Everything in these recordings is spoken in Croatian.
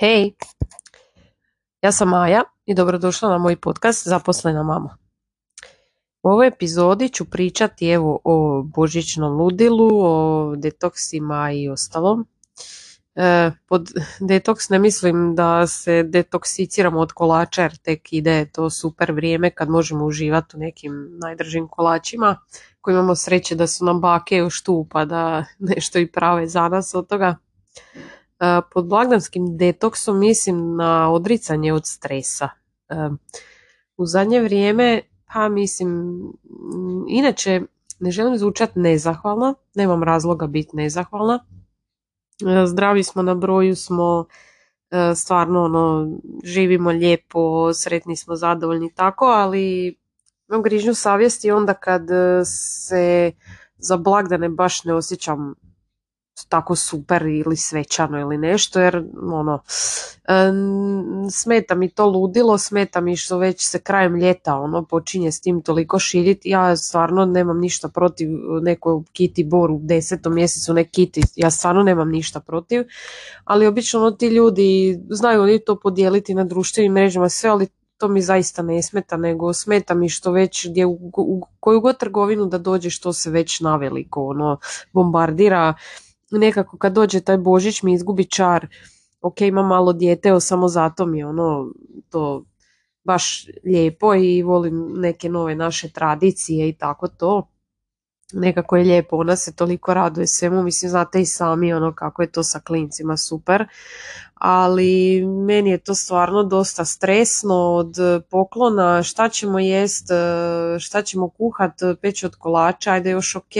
Hej, ja sam Maja i dobrodošla na moj podcast Zaposlena mama. U ovoj epizodi ću pričati evo o božićnom ludilu, o detoksima i ostalom. E, pod detoks ne mislim da se detoksiciramo od kolača jer tek ide to super vrijeme kad možemo uživati u nekim najdržim kolačima koji imamo sreće da su nam bake još tu pa da nešto i prave za nas od toga. E, pod blagdanskim detoksom mislim na odricanje od stresa. E, u zadnje vrijeme, pa mislim, inače ne želim zvučati nezahvalna, nemam razloga biti nezahvalna. E, zdravi smo na broju, smo stvarno ono, živimo lijepo, sretni smo, zadovoljni tako, ali imam grižnju savjesti onda kad se za blagdane baš ne osjećam tako super ili svečano ili nešto jer ono smeta mi to ludilo, smeta mi što već se krajem ljeta ono počinje s tim toliko širiti. Ja stvarno nemam ništa protiv nekoj kiti bor u desetom mjesecu, ne kiti, ja stvarno nemam ništa protiv, ali obično ono, ti ljudi znaju oni to podijeliti na društvenim mrežama sve, ali to mi zaista ne smeta, nego smeta mi što već gdje u, u koju god trgovinu da dođe što se već naveliko ono bombardira nekako kad dođe taj Božić mi izgubi čar, ok ima malo dijete, evo samo zato mi je ono to baš lijepo i volim neke nove naše tradicije i tako to. Nekako je lijepo, ona se toliko raduje svemu, mislim znate i sami ono kako je to sa klincima super, ali meni je to stvarno dosta stresno od poklona, šta ćemo jest, šta ćemo kuhat, peć od kolača, ajde još ok,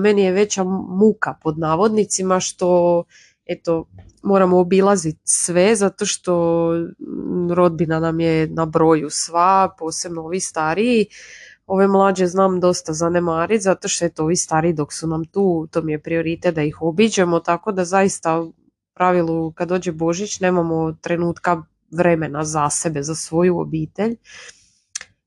meni je veća muka pod navodnicima što eto moramo obilaziti sve zato što rodbina nam je na broju sva, posebno ovi stariji, ove mlađe znam dosta zanemariti zato što je to ovi stari dok su nam tu, to mi je prioritet da ih obiđemo, tako da zaista pravilu kad dođe Božić nemamo trenutka vremena za sebe, za svoju obitelj.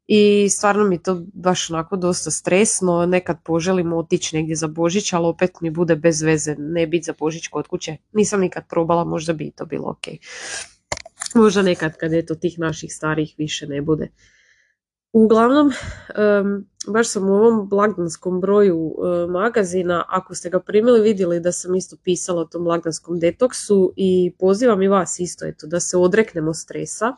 I stvarno mi to baš onako dosta stresno, nekad poželim otići negdje za Božić, ali opet mi bude bez veze ne biti za Božić kod kuće. Nisam nikad probala, možda bi to bilo ok. Možda nekad kad eto tih naših starih više ne bude. Uglavnom, baš sam u ovom blagdanskom broju magazina, ako ste ga primili, vidjeli da sam isto pisala o tom blagdanskom detoksu i pozivam i vas isto eto, da se odreknemo stresa.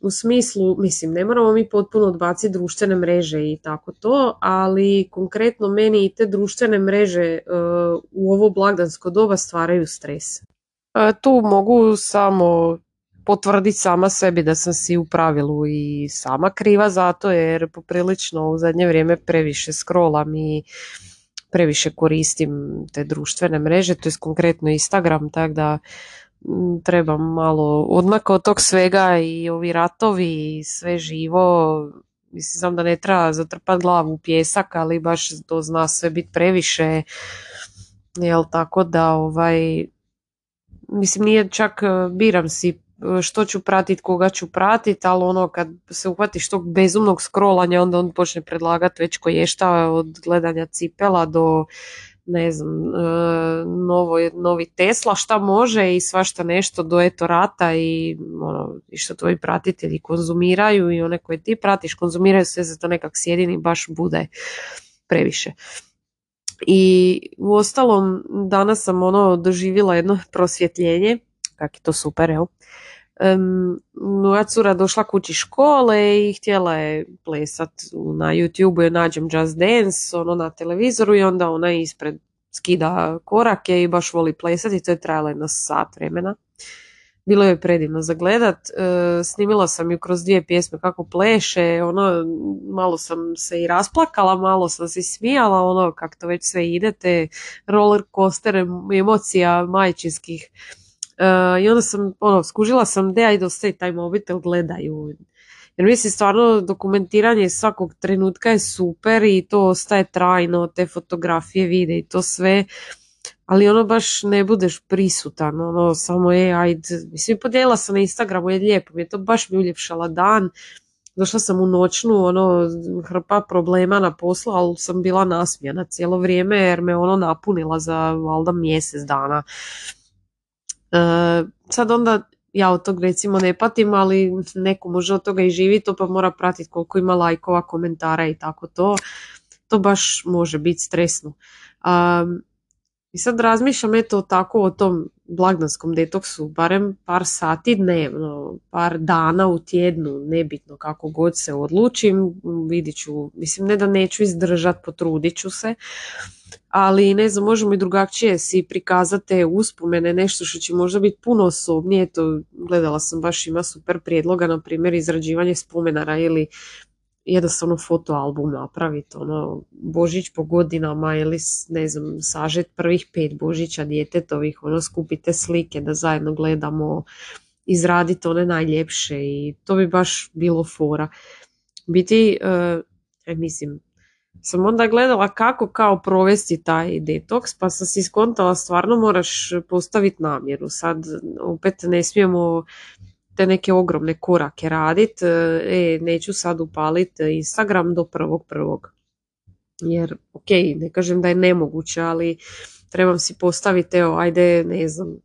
u smislu, mislim, ne moramo mi potpuno odbaciti društvene mreže i tako to, ali konkretno meni i te društvene mreže u ovo blagdansko doba stvaraju stres. Tu mogu samo potvrditi sama sebi da sam si u pravilu i sama kriva zato jer poprilično u zadnje vrijeme previše scrollam i previše koristim te društvene mreže, to je konkretno Instagram, tako da trebam malo odmaka od tog svega i ovi ratovi i sve živo, mislim znam da ne treba zatrpati glavu u pjesak, ali baš to zna sve biti previše, jel tako da ovaj, mislim nije čak biram si što ću pratiti, koga ću pratiti, ali ono kad se uhvatiš tog bezumnog scrollanja onda on počne predlagati već koje šta od gledanja cipela do ne znam, e, novo, novi Tesla, šta može i svašta nešto do eto rata i ono, i što tvoji pratitelji konzumiraju i one koje ti pratiš konzumiraju sve za to nekak sjedini baš bude previše. I u ostalom danas sam ono doživjela jedno prosvjetljenje, kak je to super, evo moja cura došla kući škole i htjela je plesat na youtube je nađem Just Dance ono na televizoru i onda ona ispred skida korake i baš voli plesati to je trajalo jedno sat vremena. Bilo je predivno za gledat, e, snimila sam ju kroz dvije pjesme kako pleše, ono, malo sam se i rasplakala, malo sam se smijala, ono, kako to već sve ide, te roller coaster emocija majčinskih I onda sam, ono, skužila sam da ajde ostaje taj mobitel, gledaju. Jer mislim, stvarno dokumentiranje svakog trenutka je super i to ostaje trajno, te fotografije, vide i to sve. Ali ono baš ne budeš prisutan, ono, samo je, ajde, mislim, podijelila sam na Instagramu, je lijepo, mi je to baš mi uljepšala dan. Došla sam u noćnu, ono, hrpa problema na poslu, ali sam bila nasmijana cijelo vrijeme jer me ono napunila za valjda mjesec dana sad onda ja od tog recimo ne patim, ali neko može od toga i živjeti, to pa mora pratiti koliko ima lajkova, komentara i tako to. To baš može biti stresno. I sad razmišljam eto tako o tom blagdanskom detoksu, barem par sati dnevno, par dana u tjednu, nebitno kako god se odlučim, vidit ću, mislim ne da neću izdržat, potrudit ću se, ali ne znam, možemo i drugačije si prikazati te uspomene, nešto što će možda biti puno osobnije, to gledala sam baš ima super prijedloga, na primjer izrađivanje spomenara ili jednostavno fotoalbum napraviti, ono, Božić po godinama ili ne znam, sažet prvih pet Božića djetetovih, ono, skupite slike da zajedno gledamo, izraditi one najljepše i to bi baš bilo fora. Biti, uh, mislim, sam onda gledala kako kao provesti taj detoks, pa sam si skontala stvarno moraš postaviti namjeru. Sad opet ne smijemo te neke ogromne korake raditi, e, neću sad upaliti Instagram do prvog prvog. Jer, ok, ne kažem da je nemoguće, ali trebam si postaviti, evo, ajde, ne znam,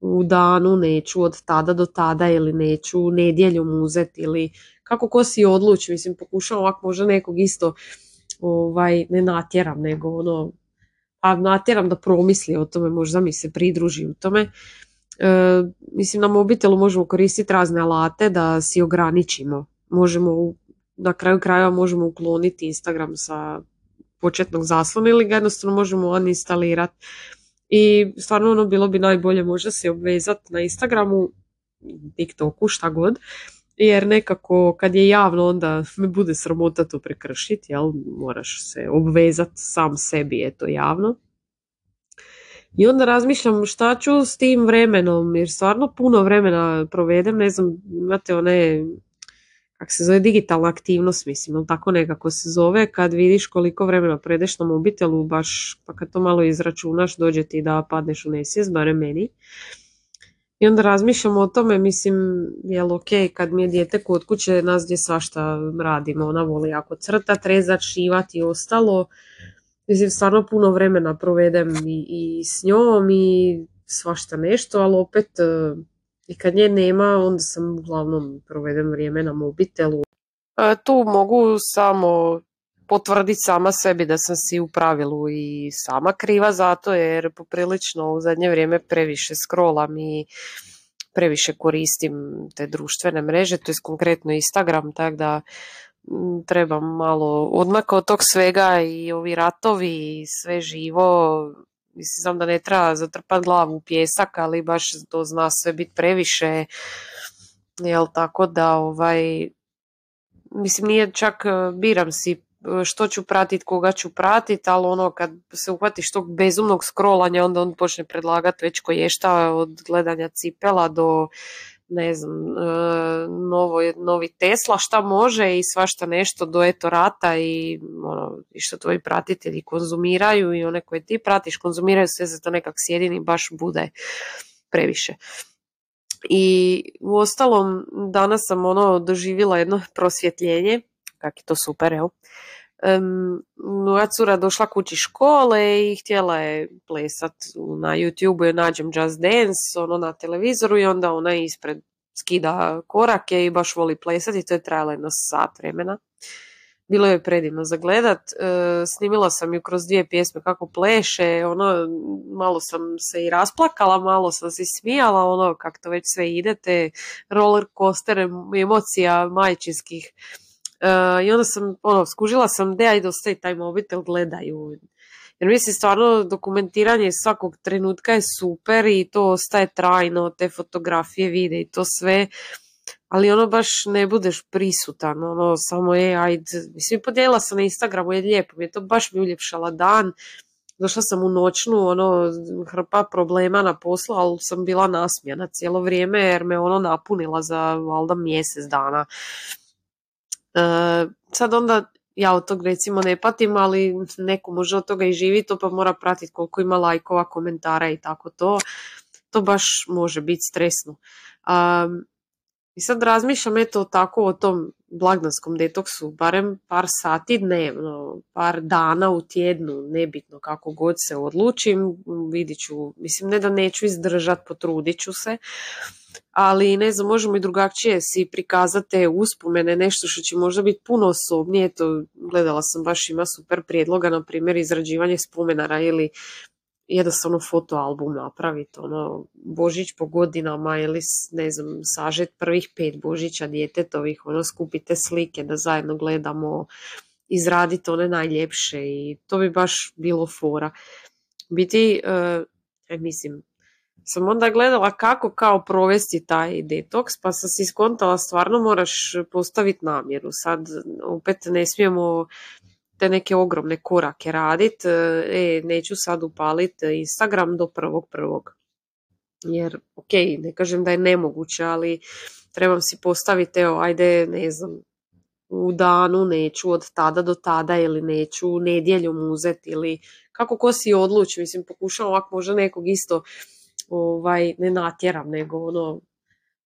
u danu neću od tada do tada ili neću nedjeljom uzeti ili kako ko si odluči, mislim pokušavam ovako možda nekog isto ovaj, ne natjeram, nego ono, a natjeram da promisli o tome, možda mi se pridruži u tome. E, mislim, na mobitelu možemo koristiti razne alate da si ograničimo. Možemo, na kraju krajeva možemo ukloniti Instagram sa početnog zaslona ili ga jednostavno možemo uninstalirati. I stvarno ono bilo bi najbolje možda se obvezati na Instagramu, TikToku, šta god, jer nekako kad je javno onda me bude sramota to prekršiti, jel? Moraš se obvezati sam sebi, je to javno. I onda razmišljam šta ću s tim vremenom, jer stvarno puno vremena provedem, ne znam, imate one, kak se zove, digitalna aktivnost, mislim, ali tako nekako se zove, kad vidiš koliko vremena predeš na mobitelu, baš, pa kad to malo izračunaš, dođe ti da padneš u nesvijest, barem meni. I onda razmišljam o tome, mislim, jel ok, kad mi je dijete kod kuće, nas gdje svašta radimo, ona voli ako crtat, rezat, šivati i ostalo, Mislim, stvarno puno vremena provedem i, i s njom i svašta nešto, ali opet e, i kad nje nema, onda sam uglavnom provedem vrijeme na mobitelu. E, tu mogu samo potvrditi sama sebi da sam si u pravilu i sama kriva zato jer poprilično u zadnje vrijeme previše scrollam i previše koristim te društvene mreže, to je konkretno Instagram, tako da treba malo odmaka od tog svega i ovi ratovi i sve živo. Mislim znam da ne treba zatrpati glavu u pjesak, ali baš to zna sve biti previše. Jel tako da ovaj mislim nije čak biram si što ću pratiti, koga ću pratiti, ali ono kad se uhvatiš tog bezumnog scrollanja, onda on počne predlagati već šta od gledanja cipela do ne znam, e, novo, novi Tesla, šta može i svašta nešto do eto rata i ono, i što tvoji pratitelji konzumiraju i one koje ti pratiš konzumiraju sve za to nekak sjedini baš bude previše. I u ostalom danas sam ono doživjela jedno prosvjetljenje, kak je to super, evo. Moja cura došla kući škole i htjela je plesat na YouTube je nađem Just Dance ono na televizoru i onda ona ispred skida korake i baš voli plesati, to je trajalo jedno sat vremena. Bilo je predivno za gledat, e, snimila sam ju kroz dvije pjesme kako pleše, ono, malo sam se i rasplakala, malo sam se smijala, ono, kako to već sve ide, te roller coaster emocija majčinskih Uh, I onda sam, ono, skužila sam, de, ajde ostaje taj mobitel, gledaju. Jer mislim, stvarno, dokumentiranje svakog trenutka je super i to ostaje trajno, te fotografije, vide i to sve. Ali ono baš ne budeš prisutan, ono, samo je, ajde, mislim, podijelila sam na Instagramu, je lijepo, mi je to baš mi uljepšala dan. Došla sam u noćnu, ono, hrpa problema na poslu, ali sam bila nasmijana cijelo vrijeme jer me ono napunila za valjda mjesec dana. E, sad onda ja od tog recimo ne patim, ali neko može od toga i živi to pa mora pratiti koliko ima lajkova, komentara i tako to. To baš može biti stresno. I sad razmišljam eto tako o tom blagdanskom detoksu, barem par sati dnevno, par dana u tjednu, nebitno kako god se odlučim, vidit ću, mislim ne da neću izdržat, potrudit ću se, ali ne znam, možemo i drugačije si prikazati te uspomene, nešto što će možda biti puno osobnije, to gledala sam baš ima super prijedloga, na primjer izrađivanje spomenara ili jednostavno fotoalbum napraviti, ono, Božić po godinama ili ne znam, sažet prvih pet Božića djetetovih, ono, skupite slike da zajedno gledamo, izraditi one najljepše i to bi baš bilo fora. Biti, uh, mislim, sam onda gledala kako kao provesti taj detoks, pa sam si skontala stvarno moraš postaviti namjeru. Sad opet ne smijemo te neke ogromne korake radit, e, neću sad upaliti Instagram do prvog prvog. Jer, ok, ne kažem da je nemoguće, ali trebam si postaviti, evo, ajde, ne znam, u danu neću od tada do tada ili neću nedjeljom uzeti ili kako ko si odluči, mislim pokušavam ovako možda nekog isto ovaj, ne natjeram, nego ono,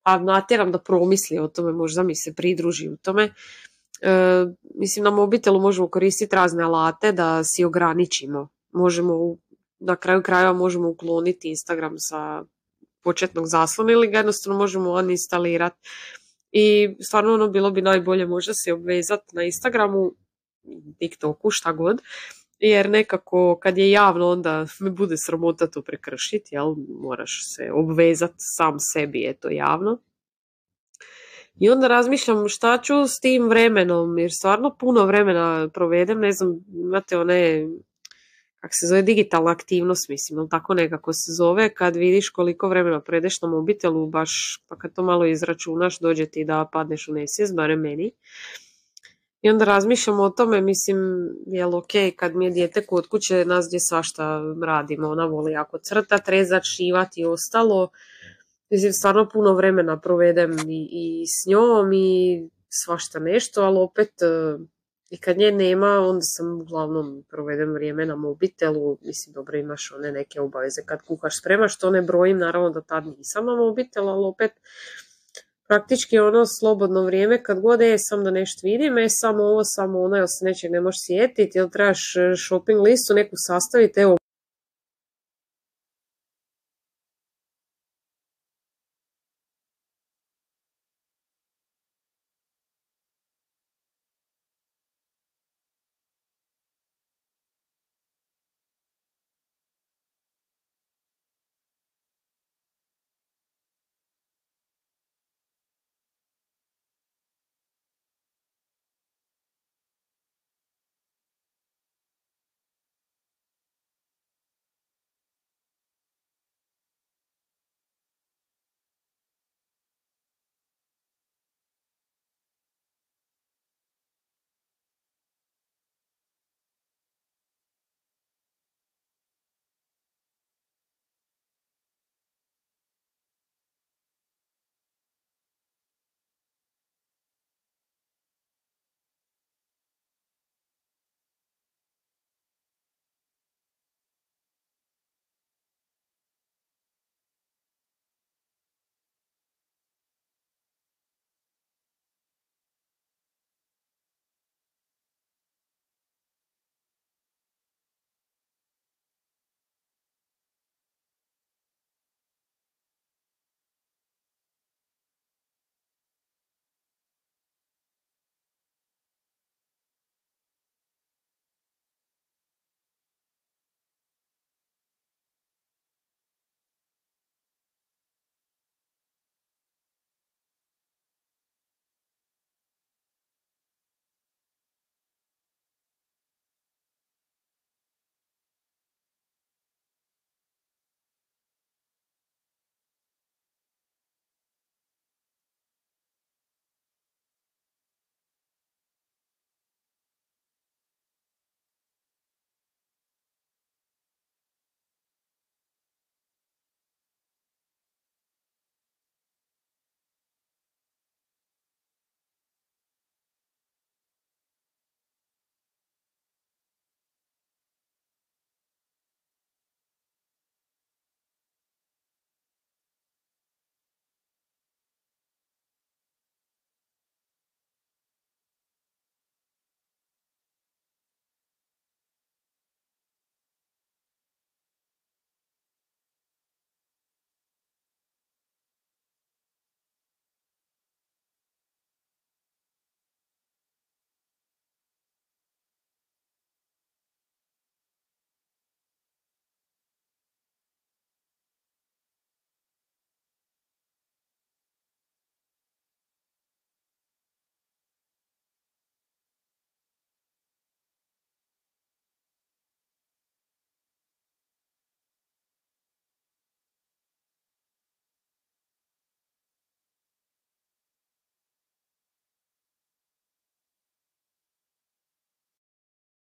a natjeram da promisli o tome, možda mi se pridruži u tome. E, mislim, na mobitelu možemo koristiti razne alate da si ograničimo. Možemo, na kraju krajeva možemo ukloniti Instagram sa početnog zaslona ili ga jednostavno možemo uninstalirati. I stvarno ono bilo bi najbolje možda se obvezati na Instagramu, TikToku, šta god, jer nekako kad je javno onda me bude sramota to prekršiti, jel? Moraš se obvezati sam sebi, je to javno. I onda razmišljam šta ću s tim vremenom, jer stvarno puno vremena provedem, ne znam, imate one, kak se zove, digitalna aktivnost, mislim, ali tako nekako se zove, kad vidiš koliko vremena predeš na mobitelu, baš, pa kad to malo izračunaš, dođe ti da padneš u nesvijest, barem meni. I onda razmišljam o tome, mislim, jel ok, kad mi je dijete kod kuće, nas gdje svašta radimo, ona voli ako crtat, rezat, šivati i ostalo, Mislim, stvarno puno vremena provedem i, i s njom i svašta nešto, ali opet e, i kad nje nema, onda sam uglavnom provedem vrijeme na mobitelu, mislim dobro imaš one neke obaveze kad kuhaš spremaš, to ne brojim, naravno da tad nisam na mobitelu, ali opet praktički ono slobodno vrijeme kad god je sam da nešto vidim, je samo ovo, samo ono, jel se nečeg ne možeš sjetiti, jel trebaš e, shopping listu neku sastaviti, evo